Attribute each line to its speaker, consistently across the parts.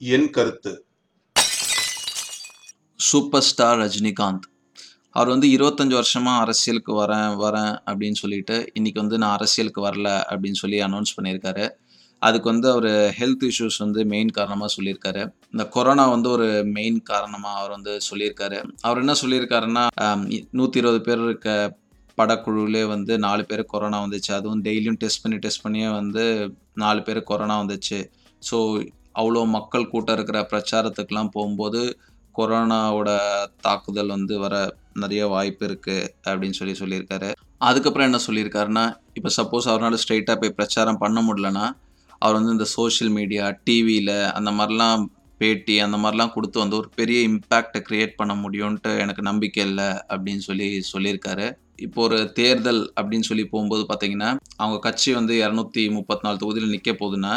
Speaker 1: என் கருத்து.
Speaker 2: Super star Rajinikanth. அவர் வந்து இருபத்தஞ்சு வருஷமா அரசியலுக்கு வரேன் வரேன் அப்படின்னு சொல்லிட்டு இன்னைக்கு வந்து நான் அரசியலுக்கு வரல அப்படின்னு சொல்லி அனௌன்ஸ் பண்ணியிருக்காரு. அதுக்கு வந்து அவர் ஹெல்த் இஷ்யூஸ் வந்து மெயின் காரணமாக சொல்லியிருக்காரு. இந்த கொரோனா வந்து ஒரு மெயின் காரணமாக அவர் வந்து சொல்லியிருக்காரு. அவர் என்ன சொல்லியிருக்காருன்னா நூற்றி இருபது பேர் இருக்க படக்குழுவிலே வந்து நாலு பேர் கொரோனா வந்துச்சு. அதுவும் டெய்லியும் டெஸ்ட் பண்ணி டெஸ்ட் பண்ணியே வந்து நாலு பேர் கொரோனா வந்துச்சு. ஸோ அவ்வளோ மக்கள் கூட்டம் இருக்கிற பிரச்சாரத்துக்கெலாம் போகும்போது கொரோனாவோட தாக்குதல் வந்து வர நிறைய வாய்ப்பு இருக்குது அப்படின்னு சொல்லி சொல்லியிருக்காரு. அதுக்கப்புறம் என்ன சொல்லியிருக்காருன்னா இப்போ சப்போஸ் அவரால் ஸ்ட்ரெயிட்டாக போய் பிரச்சாரம் பண்ண முடியலன்னா அவர் வந்து இந்த சோஷியல் மீடியா டிவியில் அந்த மாதிரிலாம் பேட்டி அந்த மாதிரிலாம் கொடுத்து வந்து ஒரு பெரிய இம்பேக்டை க்ரியேட் பண்ண முடியும்ன்ட்டு எனக்கு நம்பிக்கை இல்லை அப்படின்னு சொல்லி சொல்லியிருக்காரு. இப்போ ஒரு தேர்தல் அப்படின்னு சொல்லி போகும்போது பார்த்தீங்கன்னா அவங்க கட்சி வந்து இரநூத்தி முப்பத்தி நாலு தொகுதியில் நிற்க போகுதுன்னா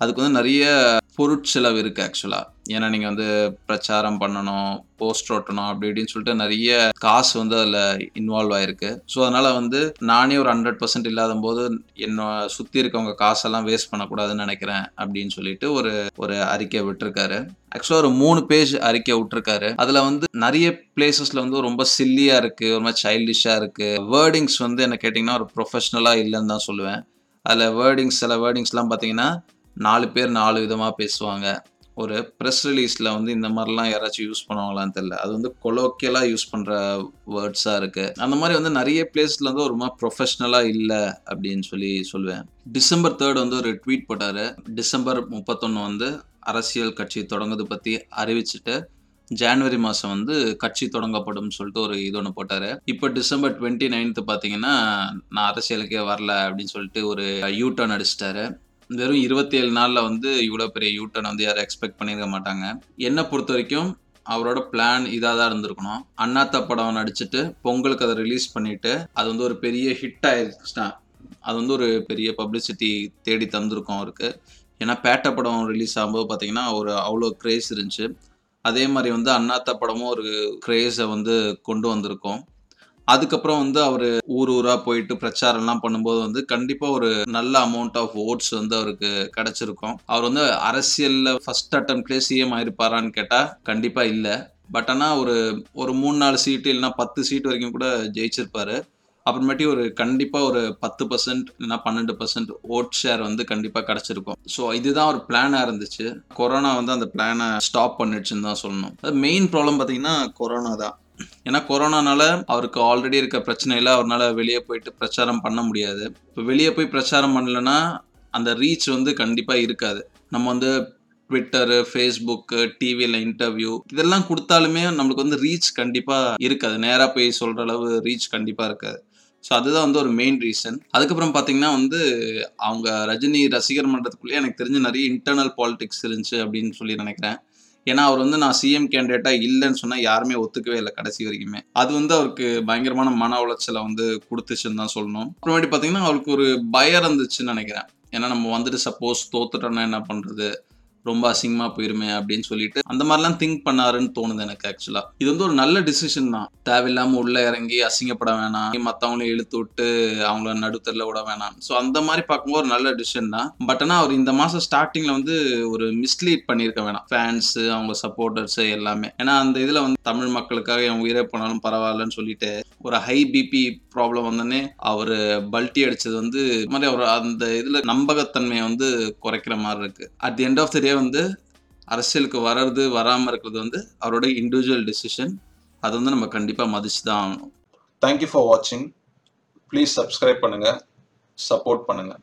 Speaker 2: அதுக்கு வந்து நிறைய பொருட்செலவு இருக்குது ஆக்சுவலாக ஏன்னா நீங்கள் வந்து பிரச்சாரம் பண்ணணும் போஸ்ட் ஓட்டணும் அப்படி இப்படின்னு சொல்லிட்டு நிறைய காசு வந்து அதில் இன்வால்வ் ஆயிருக்கு. ஸோ அதனால் வந்து நானே ஒரு ஹண்ட்ரட் பர்சன்ட் இல்லாத போது என்னை சுற்றி இருக்கவங்க காசெல்லாம் வேஸ்ட் பண்ணக்கூடாதுன்னு நினைக்கிறேன் அப்படின்னு சொல்லிட்டு ஒரு ஒரு அறிக்கை விட்டுருக்காரு. ஆக்சுவலாக ஒரு மூணு பேஜ் அறிக்கை விட்டுருக்காரு. அதில் வந்து நிறைய பிளேசஸில் வந்து ரொம்ப சில்லியாக இருக்குது ஒரு மாதிரி சைல்டிஷாக இருக்குது வேர்டிங்ஸ் வந்து என்ன கேட்டிங்கன்னா ஒரு ப்ரொஃபஷ்னலாக இல்லைன்னு தான் சொல்லுவேன். அதில் வேர்டிங்ஸ் சில வேர்டிங்ஸ்லாம் பார்த்தீங்கன்னா நாலு பேர் நாலு விதமாக பேசுவாங்க. ஒரு ப்ரெஸ் ரிலீஸில் வந்து இந்த மாதிரிலாம் யாராச்சும் யூஸ் பண்ணுவாங்களான்னு தெரில அது வந்து கொலோக்கியலாக யூஸ் பண்ணுற வேர்ட்ஸாக இருக்குது அந்த மாதிரி வந்து நிறைய பிளேஸில் வந்து ஒரு மாதிரி ப்ரொஃபஷ்னலாக இல்லை அப்படின்னு சொல்லி சொல்லுவேன். டிசம்பர் தேர்ட் வந்து ஒரு ட்வீட் போட்டார். டிசம்பர் முப்பத்தொன்று வந்து அரசியல் கட்சி தொடங்குது பற்றி அறிவிச்சிட்டு ஜான்வரி மாதம் வந்து கட்சி தொடங்கப்படும் சொல்லிட்டு ஒரு இது ஒன்று போட்டார். இப்போ டிசம்பர் டுவெண்ட்டி நைன்த்து பார்த்தீங்கன்னா நான் அரசியலுக்கே வரல அப்படின்னு சொல்லிட்டு ஒரு யூ டர்ன் அடிச்சிட்டாரு. வெறும் இருபத்தி ஏழு நாளில் வந்து இவ்வளோ பெரிய யூட்டர்ன் வந்து யாரும் எக்ஸ்பெக்ட் பண்ணியிருக்க மாட்டாங்க. என்னை பொறுத்த வரைக்கும் அவரோட பிளான் இதாக தான் இருந்திருக்கணும். அண்ணாத்த படம் நடிச்சுட்டு பொங்கலுக்கு அதை ரிலீஸ் பண்ணிட்டு அது வந்து ஒரு பெரிய ஹிட் ஆயிடுச்சுன்னா அது வந்து ஒரு பெரிய பப்ளிசிட்டி தேடி தந்திருக்கும் அவருக்கு. ஏன்னா பேட்டை படம் ரிலீஸ் ஆகும்போது பார்த்தீங்கன்னா ஒரு அவ்வளோ க்ரேஸ் இருந்துச்சு. அதே மாதிரி வந்து அண்ணாத்த படமும் ஒரு க்ரேஸை வந்து கொண்டு வந்திருக்கோம். அதுக்கப்புறம் வந்து அவர் ஊர் ஊராக போயிட்டு பிரச்சாரம்லாம் பண்ணும்போது வந்து கண்டிப்பாக ஒரு நல்ல அமௌண்ட் ஆஃப் ஓட்ஸ் வந்து அவருக்கு கிடைச்சிருக்கும். அவர் வந்து அரசியலில் ஃபர்ஸ்ட் அட்டம்ப்ட்லேயே சிஎம் ஆயிருப்பாரான்னு கேட்டால் கண்டிப்பாக இல்லை. பட் ஆனால் ஒரு ஒரு மூணு நாலு சீட்டு இல்லைன்னா பத்து சீட் வரைக்கும் கூட ஜெயிச்சிருப்பாரு. அப்புறமேட்டி ஒரு கண்டிப்பாக ஒரு பத்து பர்சன்ட் இல்லைன்னா பன்னெண்டு பர்சன்ட் ஓட் ஷேர் வந்து கண்டிப்பாக கிடச்சிருக்கும். ஸோ இதுதான் ஒரு பிளானாக இருந்துச்சு. கொரோனா வந்து அந்த பிளானை ஸ்டாப் பண்ணிடுச்சுன்னு தான் சொல்லணும். அது மெயின் ப்ராப்ளம் பார்த்தீங்கன்னா கொரோனா தான். ஏன்னா கொரோனானால அவருக்கு ஆல்ரெடி இருக்க பிரச்சனையில் அவரால் வெளியே போயிட்டு பிரச்சாரம் பண்ண முடியாது. இப்போ வெளியே போய் பிரச்சாரம் பண்ணலன்னா அந்த ரீச் வந்து கண்டிப்பாக இருக்காது. நம்ம வந்து ட்விட்டரு ஃபேஸ்புக்கு டிவியில் இன்டர்வியூ இதெல்லாம் கொடுத்தாலுமே நம்மளுக்கு வந்து ரீச் கண்டிப்பாக இருக்காது. நேராக போய் சொல்கிற அளவு ரீச் கண்டிப்பாக இருக்காது. ஸோ அதுதான் வந்து ஒரு மெயின் ரீசன் அதுக்கப்புறம் பார்த்தீங்கன்னா வந்து அவங்க ரஜினி ரசிகர் மன்றத்துக்குள்ளேயே எனக்கு தெரிஞ்ச நிறைய இன்டர்னல் பாலிடிக்ஸ் இருந்துச்சு அப்படின்னு சொல்லி நினைக்கிறேன். ஏன்னா அவர் வந்து நான் சிஎம் கேண்டிடேட்டாக இல்லைன்னு சொன்னால் யாருமே ஒத்துக்கவே இல்லை கடைசி வரைக்குமே. அது வந்து அவருக்கு பயங்கரமான மன உளைச்சலை வந்து கொடுத்துச்சுன்னு தான் சொல்லணும். அப்புறமேட்டு பார்த்தீங்கன்னா அவருக்கு ஒரு பயம் இருந்துச்சுன்னு நினைக்கிறேன். ஏன்னா நம்ம வந்துட்டு சப்போஸ் தோத்துட்டோம்னா என்ன பண்ணுறது ரொம்ப அசிங்கமாக போயிருமே அப்படின்னு சொல்லிட்டு அந்த மாதிரிலாம் திங்க் பண்ணாருன்னு தோணுது எனக்கு ஆக்சுவலாக இது வந்து ஒரு நல்ல டிசிஷன் தான். தேவையில்லாமல் உள்ளே இறங்கி அசிங்கப்பட வேணாம். மற்றவங்களையும் இழுத்து விட்டு அவங்கள நடுத்தரில் விட வேணாம். ஸோ அந்த மாதிரி பார்க்கும்போது ஒரு நல்ல டிசிஷன் தான். பட் ஆனால் அவர் இந்த மாதம் ஸ்டார்டிங்கில் வந்து ஒரு மிஸ்லீட் பண்ணியிருக்க வேணாம். ஃபேன்ஸு அவங்க சப்போர்ட்டர்ஸு எல்லாமே. ஏன்னா அந்த இதில் வந்து தமிழ் மக்களுக்காக என் உயிரே போனாலும் பரவாயில்லன்னு சொல்லிட்டு ஒரு ஹை பிபி ப்ராப்ளம் வந்தோடனே அவர் பல்ட்டி அடிச்சது வந்து மாதிரி அவர் அந்த இதில் நம்பகத்தன்மையை வந்து குறைக்கிற மாதிரி இருக்கு. At the end of the day வந்து அரசியலுக்கு வர்றது வராமல் இருக்கிறது வந்து அவரோட இண்டிவிஜுவல் டிசிஷன் அது வந்து நம்ம கண்டிப்பாக மதிச்சு தான் ஆகணும்.
Speaker 1: தேங்க்யூ ஃபார் வாட்சிங் ப்ளீஸ் சப்ஸ்கிரைப் பண்ணுங்கள் சப்போர்ட் பண்ணுங்கள்